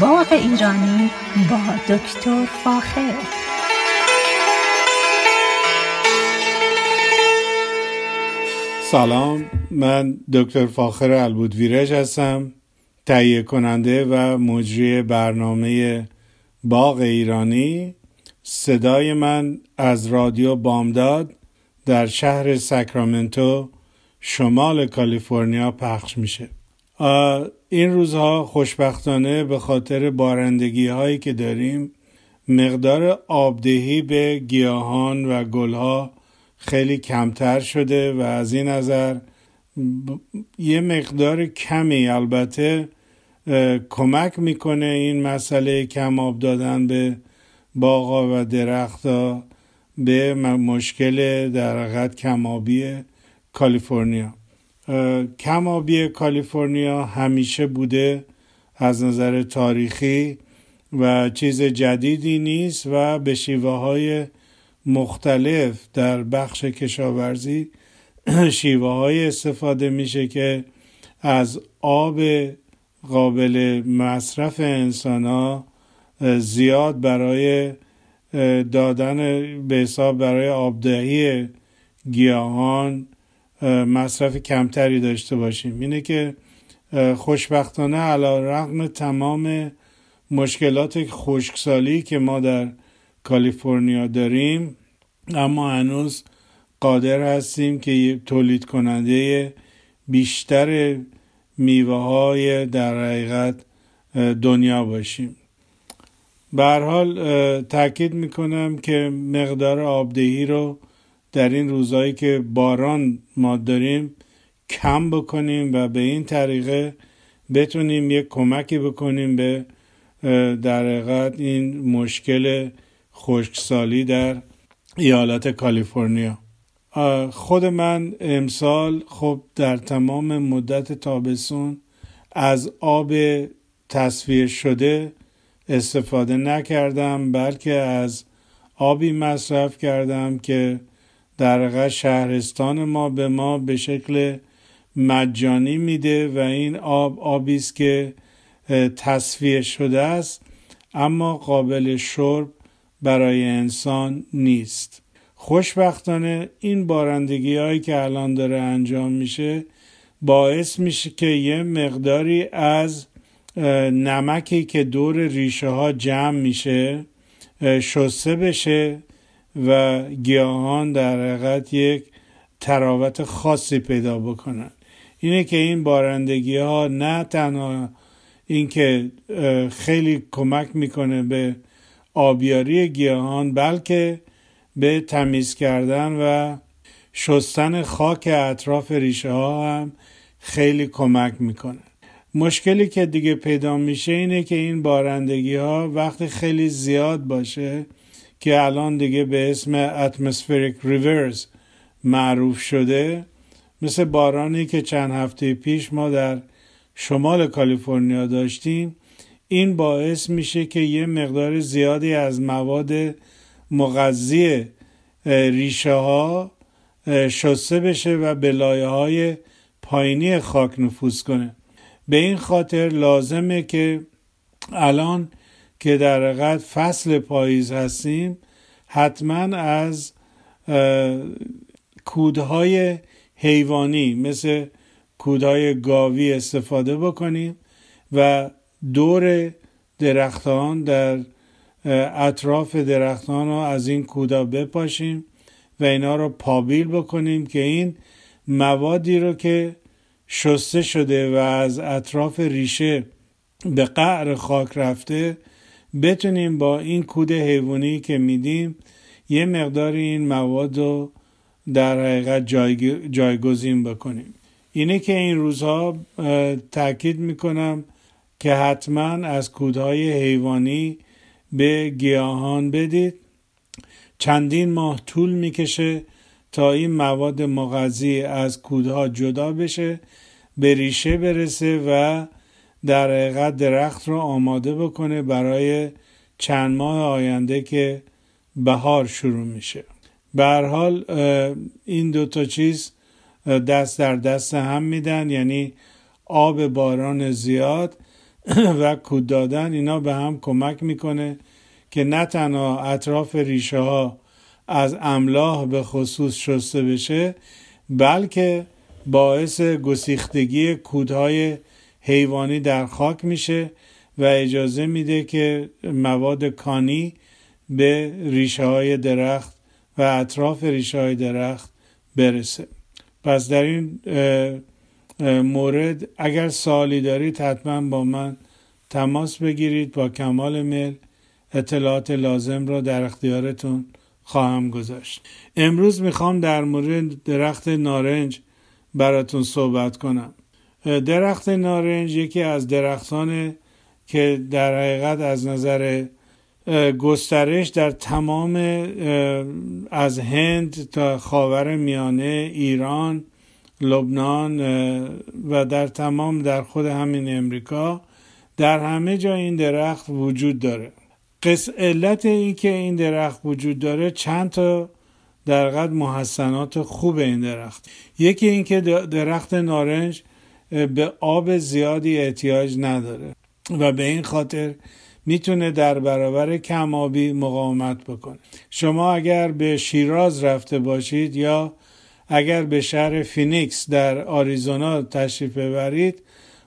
باغ ایرانی با دکتر فاخر. سلام من دکتر فاخر البودویرج هستم تهیه کننده و مجری برنامه باغ ایرانی. صدای من از رادیو بامداد در شهر ساکرامنتو شمال کالیفرنیا پخش میشه. این روزها خوشبختانه به خاطر بارندگی هایی که داریم مقدار آبدهی به گیاهان و گلها خیلی کمتر شده و از این نظر یه مقدار کمی البته کمک می‌کنه این مسئله کم آب دادن به باغا و درختها به مشکل در کمابی کالیفرنیا. کمابی کالیفرنیا همیشه بوده از نظر تاریخی و چیز جدیدی نیست و به شیوه های مختلف در بخش کشاورزی شیوه های استفاده میشه که از آب قابل مصرف انسان ها زیاد برای دادن به حساب برای آبدهی گیاهان مصرف کمتری داشته باشیم. اینه که خوشبختانه علا رقم تمام مشکلات خشکسالی که ما در کالیفرنیا داریم اما هنوز قادر هستیم که تولید کننده بیشتر میوه های در حقیقت دنیا باشیم. به حال تاکید می‌کنم که مقدار آبدهی رو در این روزهایی که باران ما داریم کم بکنیم و به این طریقه بتونیم یک کمکی بکنیم به در حقیقت این مشکل خشکسالی در ایالت کالیفرنیا. خود من امسال خب در تمام مدت تابستون از آب تصویر شده استفاده نکردم بلکه از آبی مصرف کردم که در شهرستان ما به ما به شکل مجانی میده و این آب آبی است که تصفیه شده است اما قابل شرب برای انسان نیست. خوشبختانه این بارندگی هایی که الان داره انجام میشه باعث میشه که یه مقداری از نمکی که دور ریشه ها جمع میشه شسته بشه و گیاهان در حقیقت یک تراوت خاصی پیدا بکنن. اینه که این بارندگی ها نه تنها اینکه خیلی کمک می‌کنه به آبیاری گیاهان بلکه به تمیز کردن و شستن خاک اطراف ریشه ها هم خیلی کمک می‌کنه. مشکلی که دیگه پیدا میشه اینه که این بارندگی ها وقتی خیلی زیاد باشه که الان دیگه به اسم اتمسفریک ریورز معروف شده مثل بارانی که چند هفته پیش ما در شمال کالیفرنیا داشتیم. این باعث میشه که یه مقدار زیادی از مواد مغذی ریشه ها شسته بشه و به لایه های پایینی خاک نفوذ کنه. به این خاطر لازمه که الان که در حقیقت فصل پاییز هستیم حتما از کودهای حیوانی مثل کودهای گاوی استفاده بکنیم و دور درختان در اطراف درختان رو از این کودا بپاشیم و اینا رو پابیل بکنیم که این موادی رو که شسته شده و از اطراف ریشه به قعر خاک رفته بتونیم با این کود حیوانی که میدیم یه مقدار این مواد رو در حقیقت جایگزین بکنیم. اینه که این روزها تاکید می‌کنم که حتما از کودهای حیوانی به گیاهان بدید. چندین ماه طول می‌کشه تا این مواد مغذی از کودها جدا بشه به ریشه برسه و در حقیقت درخت رو آماده بکنه برای چند ماه آینده که بهار شروع میشه. به حال این دوتا چیز دست در دست هم میدن یعنی آب باران زیاد و کود دادن اینا به هم کمک می‌کنه که نه تنها اطراف ریشه ها از املاح به خصوص شسته بشه بلکه باعث گسیختگی کودهای حیوانی در خاک میشه و اجازه میده که مواد کانی به ریشه های درخت و اطراف ریشه های درخت برسه. پس در این مورد اگر سوالی دارید حتما با من تماس بگیرید. با کمال میل اطلاعات لازم را در اختیارتون خواهم گذاشت. امروز می‌خوام در مورد درخت نارنج براتون صحبت کنم. درخت نارنج یکی از درختان که در حقیقت از نظر گسترش در تمام از هند تا خاور میانه ایران لبنان و در تمام در خود همین امریکا در همه جا این درخت وجود داره. قص علت این که این درخت وجود داره چند تا در قد محسنات خوب این درخت. یکی اینکه درخت نارنج به آب زیادی احتیاج نداره و به این خاطر می‌تونه در برابر کم آبی مقاومت بکنه. شما اگر به شیراز رفته باشید یا اگر به شهر فینیکس در آریزونا تشریف ببرید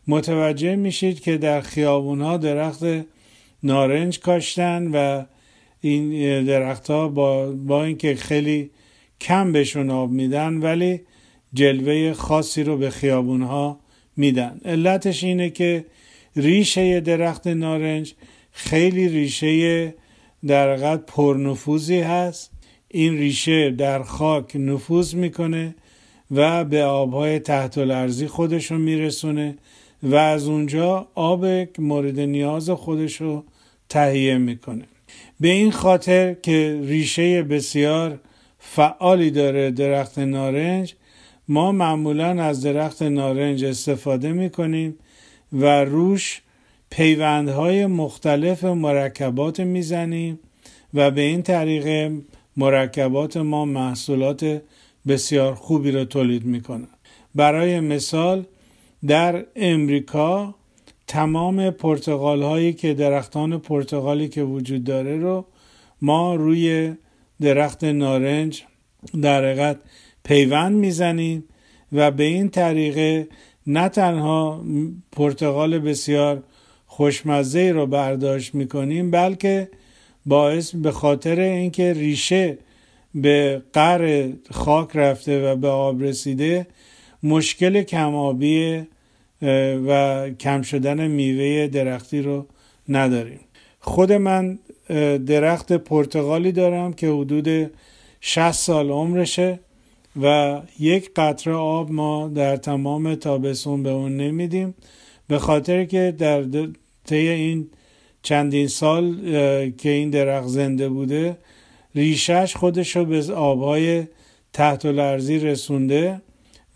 متوجه میشید که در خیابون درخت نارنج کاشتن و این درخت ها با, با اینکه خیلی کم بهشون آب میدن ولی جلوه خاصی رو به خیابون ها میدن. علتش اینه که ریشه درخت نارنج خیلی ریشه در قد پرنفوذی هست. این ریشه در خاک نفوذ می‌کنه و به آبهای تحت الارضی خودش میرسونه و از اونجا آب مورد نیاز خودش رو تهیه می‌کنه. به این خاطر که ریشه بسیار فعالی داره درخت نارنج ما معمولا از درخت نارنج استفاده می‌کنیم و روش پیوندهای مختلف مرکبات می‌زنیم و به این طریق مرکبات ما محصولات بسیار خوبی را تولید می‌کنن. برای مثال در امریکا تمام پرتغال هایی که درختان پرتغالی که وجود داره رو ما روی درخت نارنج در حقیقت پیوند می‌زنیم و به این طریقه نه تنها پرتغال بسیار خوشمزه رو برداشت می‌کنیم بلکه باعث به خاطر اینکه ریشه به قر خاک رفته و به آب رسیده مشکل کمابی و کم شدن میوه درختی رو نداریم. خود من درخت پرتغالی دارم که حدود 60 سال عمرشه. و یک قطره آب ما در تمام تابستون به اون نمیدیم. به خاطر که در طی این چندین سال که این درخت زنده بوده ریشش خودش رو به آبهای تحت لرزی رسونده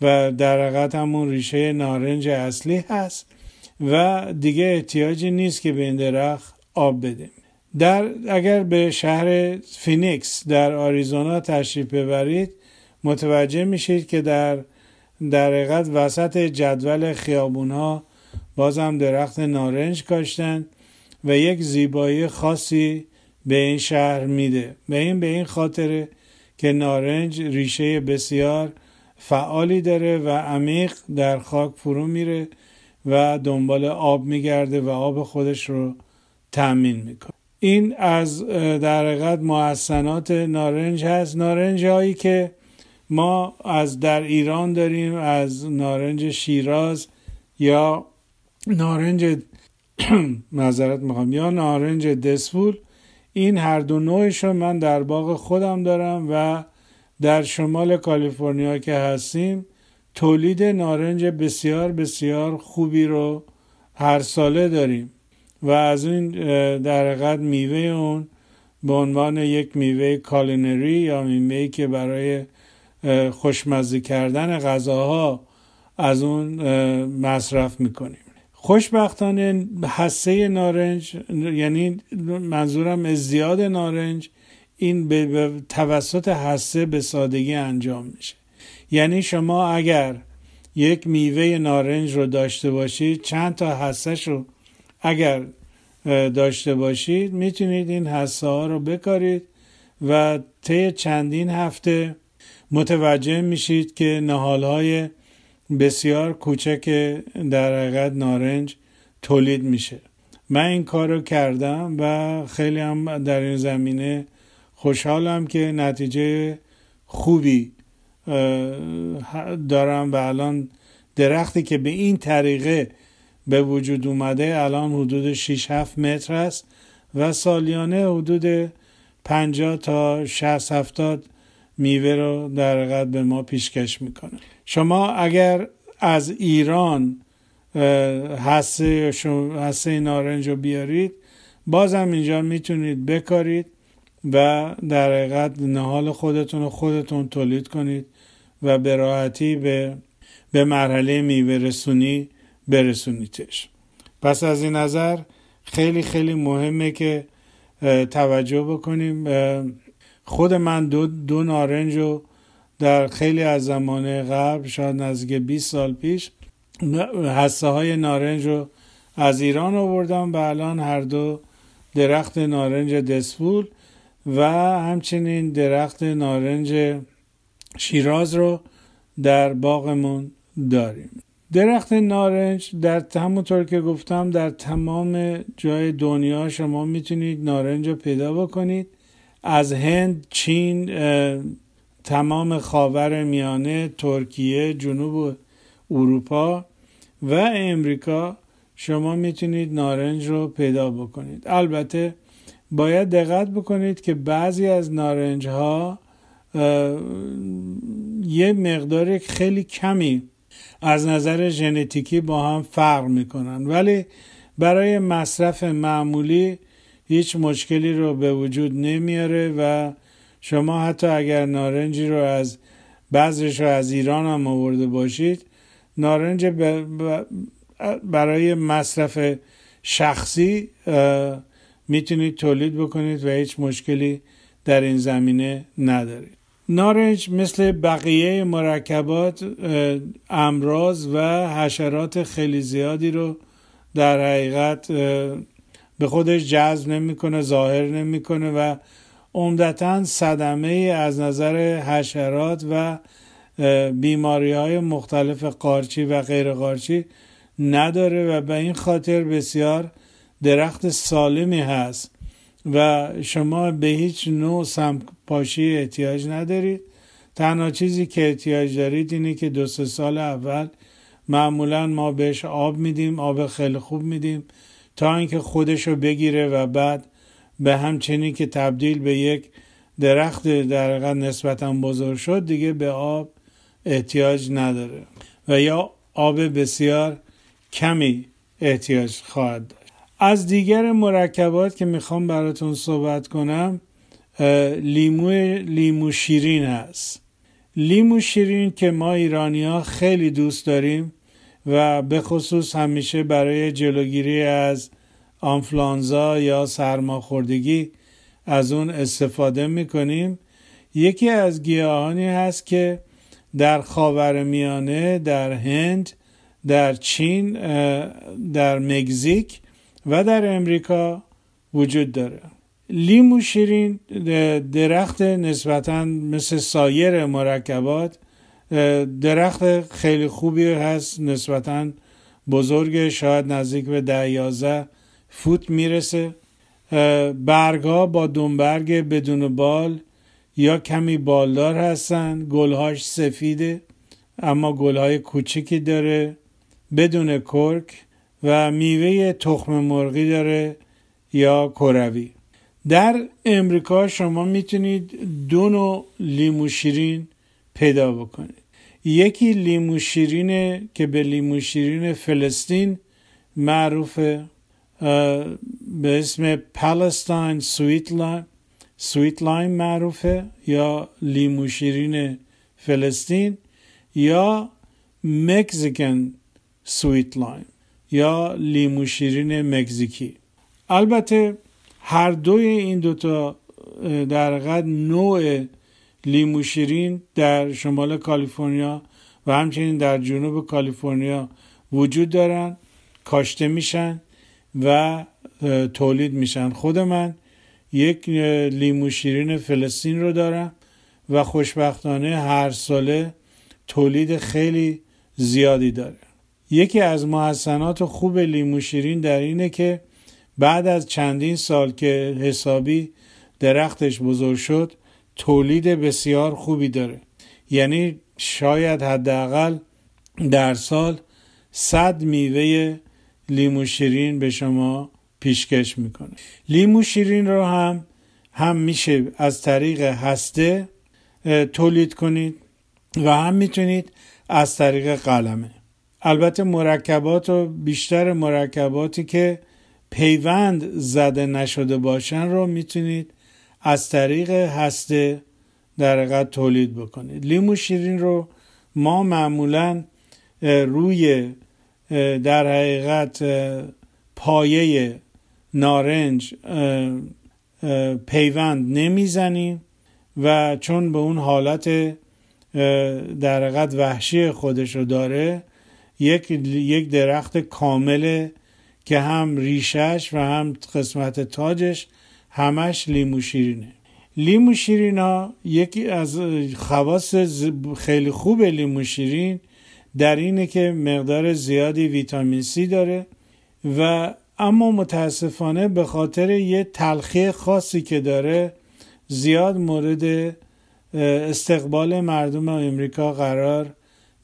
و در حقیقت همون ریشه نارنج اصلی هست و دیگه احتیاجی نیست که به این درخت آب بدیم. در اگر به شهر فینیکس در آریزونا تشریف ببرید متوجه میشید که در در حقیقت وسط جدول خیابون ها بازم درخت نارنج کاشتن و یک زیبایی خاصی به این شهر میده. به این به این خاطره که نارنج ریشه بسیار فعالی داره و عمیق در خاک فرو میره و دنبال آب میگرده و آب خودش رو تأمین می‌کنه. این از در حقیقت محسنات نارنج هست. نارنج هایی که ما از در ایران داریم از نارنج شیراز یا نارنج معذرت می‌خوام یا نارنج دسفول این هر دو نوعش رو من در باغ خودم دارم و در شمال کالیفرنیا که هستیم تولید نارنج بسیار بسیار خوبی رو هر ساله داریم و از این در حقیقت میوه اون به عنوان یک میوه کالینری یا میوه که برای خوشمزه کردن غذاها از اون مصرف می‌کنیم. خوشبختانه حسه نارنج یعنی منظورم ازدیاد نارنج این به توسط حسه به سادگی انجام میشه. یعنی شما اگر یک میوه نارنج رو داشته باشید چند تا حسش رو اگر داشته باشید می‌تونید این حسه ها رو بکارید و طی چندین هفته متوجه میشید که نهال های بسیار کوچک در حقیقت نارنج تولید میشه. من این کار رو کردم و خیلی هم در این زمینه خوشحالم که نتیجه خوبی دارم و الان درختی که به این طریقه به وجود اومده الان حدود 6 7 متر است و سالیانه حدود 50 تا 60 70 میوه رو در حقیقت به ما پیشکش می‌کنه. شما اگر از ایران حسه, حسه نارنج رو بیارید بازم اینجا می‌تونید بکارید و در حقیقت نهال خودتون رو خودتون تولید کنید و به راحتی به, به مرحله میوه رسونی برسونیدش پس از این نظر خیلی خیلی مهمه که توجه بکنیم. خود من دو, دو نارنج رو در خیلی از زمان قبل شاید نزدیک 20 سال پیش حسه های نارنج رو از ایران آوردم و الان هر دو درخت نارنج دسفول و همچنین درخت نارنج شیراز رو در باغمون داریم. درخت نارنج در همونطور که گفتم در تمام جای دنیا شما می‌تونید نارنج رو پیدا بکنید. از هند، چین، تمام خاور میانه، ترکیه، جنوب اروپا و امریکا. شما می‌تونید نارنج رو پیدا بکنید. البته باید دقت بکنید که بعضی از نارنج ها یه مقدار خیلی کمی از نظر ژنتیکی با هم فرق می‌کنن. ولی برای مصرف معمولی هیچ مشکلی رو به وجود نمیاره و شما حتی اگر نارنجی رو از بعضش رو از ایران هم آورده باشید نارنج برای مصرف شخصی می‌تونید تولید بکنید و هیچ مشکلی در این زمینه ندارید. نارنج مثل بقیه مرکبات امراض و حشرات خیلی زیادی رو در حقیقت به خودش جذب نمی‌کنه ظاهر نمی‌کنه و عمدتا صدمه از نظر حشرات و بیماری های مختلف قارچی و غیر قارچی نداره و به این خاطر بسیار درخت سالمی هست و شما به هیچ نوع سمپاشی احتیاج ندارید. تنها چیزی که احتیاج دارید اینه که دو سه سال اول معمولا ما بهش آب میدیم آب خیلی خوب میدیم. تا اینکه خودش رو بگیره و بعد به همچنین که تبدیل به یک درخت در نسبتا بزرگ شد دیگه به آب احتیاج نداره و یا آب بسیار کمی احتیاج خواهد داشت. از دیگر مرکبات که می‌خوام براتون صحبت کنم لیمو لیمو شیرین هست. لیمو شیرین که ما ایرانی ها خیلی دوست داریم و به خصوص همیشه برای جلوگیری از آنفلانزا یا سرماخوردگی از اون استفاده می‌کنیم. یکی از گیاهانی هست که در خاور میانه در هند در چین در مکزیک و در امریکا وجود داره. لیمو شیرین درخت نسبتا مثل سایر مرکبات درخت خیلی خوبی هست. نسبتا بزرگ شاید نزدیک به ده یازده فوت می‌رسه. برگها با دنبرگ بدون بال یا کمی بالدار هستن. گلهاش سفیده اما گلهای کوچیکی داره. بدون کرک و میوه تخم مرغی داره یا کروی. در امریکا شما می‌تونید دو نوع لیمو شیرین پیدا بکنید یکی لیمو شیرینه که به لیمو شیرین فلسطین معروفه به اسم Palestine sweet lime sweet lime معروفه یا لیمو شیرین فلسطین یا Mexican sweet lime یا لیمو شیرین مکزیکی. البته هر دوی این دوتا در قد نوع لیمو شیرین در شمال کالیفرنیا و همچنین در جنوب کالیفرنیا وجود دارن کاشته میشن و تولید میشن. خود من یک لیمو شیرین فلسطین رو دارم و خوشبختانه هر ساله تولید خیلی زیادی داره. یکی از محسنات خوب لیمو شیرین در اینه که بعد از چندین سال که حسابی درختش بزرگ شد تولید بسیار خوبی داره. یعنی شاید حداقل در سال صد میوه لیمو شیرین به شما پیشکش می‌کنه. لیمو شیرین رو هم هم میشه از طریق هسته تولید کنید و هم می‌تونید از طریق قلمه. البته مرکبات و بیشتر مرکباتی که پیوند زده نشده باشن رو می‌تونید از طریق هسته در حقیقت تولید بکنید. لیمو شیرین رو ما معمولا روی در حقیقت پایه نارنج پیوند نمی‌زنیم و چون به اون حالت در حقیقت وحشی خودش رو داره یک, یک درخت کامله که هم ریشش و هم قسمت تاجش همش لیمو شیرینه. لیمو شیرین ها یکی از خواص خیلی خوب لیمو شیرین در اینه که مقدار زیادی ویتامین سی داره و اما متاسفانه به خاطر یه تلخی خاصی که داره زیاد مورد استقبال مردم امریکا قرار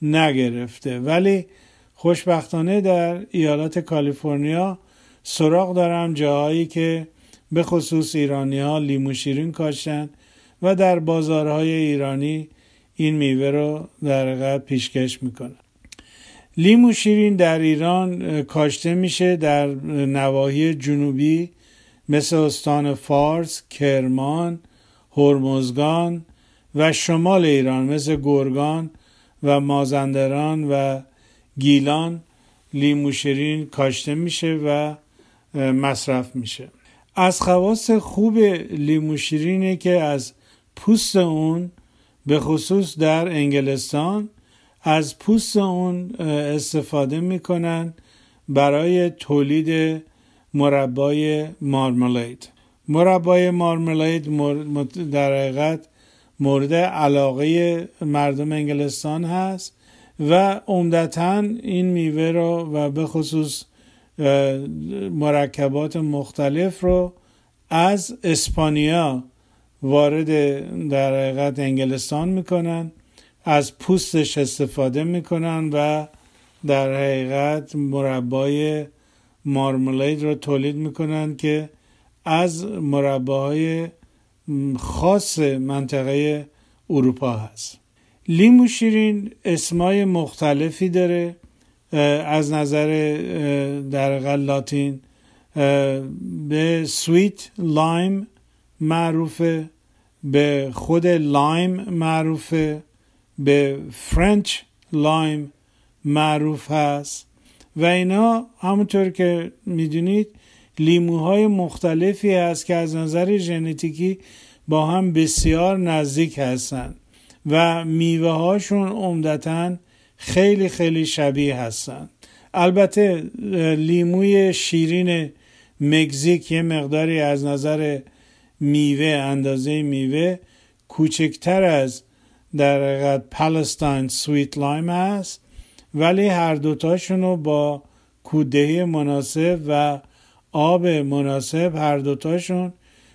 نگرفته. ولی خوشبختانه در ایالات کالیفرنیا سراغ دارم جاهایی که به خصوص ایرانی ها لیمو شیرین کاشتن و در بازارهای ایرانی این میوه رو در پیشکش می‌کنن. لیمو شیرین در ایران کاشته میشه در نواحی جنوبی مثل استان فارس، کرمان، هرمزگان و شمال ایران مثل گرگان و مازندران و گیلان لیمو شیرین کاشته میشه و مصرف میشه. از خواص خوب لیمو شیرینه که از پوست اون به خصوص در انگلستان از پوست اون استفاده می‌کنن برای تولید مربای مارمالید مربای مارمالید در حقیقت مورد علاقه مردم انگلستان هست و عمدتا این میوه رو و به خصوص مرکبات مختلف رو از اسپانیا وارد در حقیقت انگلستان می‌کنن از پوستش استفاده می‌کنن و در حقیقت مربای marmalade رو تولید می‌کنن که از مرباهای خاص منطقه اروپا هست. لیمو شیرین اسمای مختلفی داره. از نظر در لاتین به sweet lime معروفه به خود lime معروفه به French lime معروف هست. و اینا همونطور که می‌دونید لیموهای مختلفی هست که از نظر ژنتیکی با هم بسیار نزدیک هستند و میوه هاشون عمدتا خیلی خیلی شبیه هستن. البته لیموی شیرین مکزیک یه مقداری از نظر میوه اندازه میوه کوچکتر از در حقیقت پالستاین سویت لایم هست ولی هر دوتاشون رو با کودهی مناسب و آب مناسب هر دوتاشون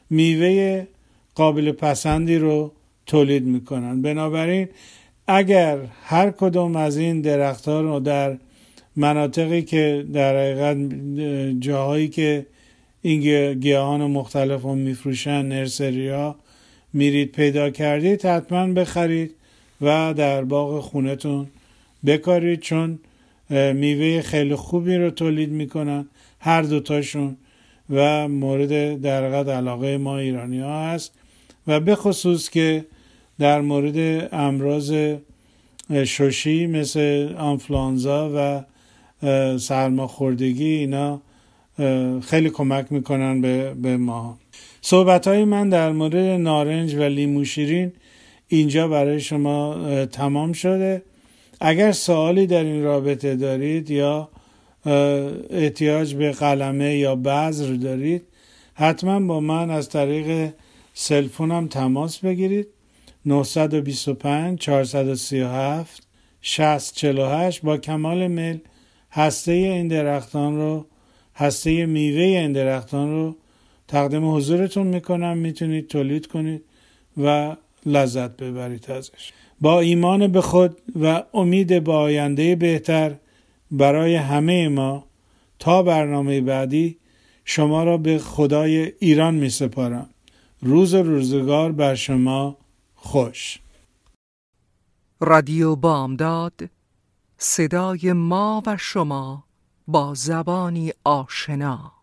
میوه قابل پسندی رو تولید می‌کنن. بنابراین اگر هر کدوم از این درختها رو در مناطقی که در حقیقت جاهایی که این گیاهان مختلف رو میفروشن نرسری ها میرید پیدا کردید حتما بخرید و در باغ خونتون بکارید چون میوه خیلی خوبی رو تولید می‌کنن هر دوتاشون و مورد در علاقه ما ایرانی ها هست و به خصوص که در مورد امراض شوشی مثل آنفلانزا و سرماخوردگی اینا خیلی کمک می‌کنن به, به ما. صحبت های من در مورد نارنج و لیمو شیرین اینجا برای شما تمام شده. اگر سوالی در این رابطه دارید یا احتیاج به قلمه یا بذر دارید حتما با من از طریق سلفونم تماس بگیرید. 925 437 6048 با کمال میل هسته این درختان رو هسته میوه این درختان رو تقدیم حضورتون می‌کنم. می‌تونید تولید کنید و لذت ببرید ازش. با ایمان به خود و امید به آینده بهتر برای همه ما تا برنامه بعدی شما را به خدای ایران می سپارم. روز روزگار بر شما خوش. رادیو بامداد صدای ما و شما با زبانی آشنا.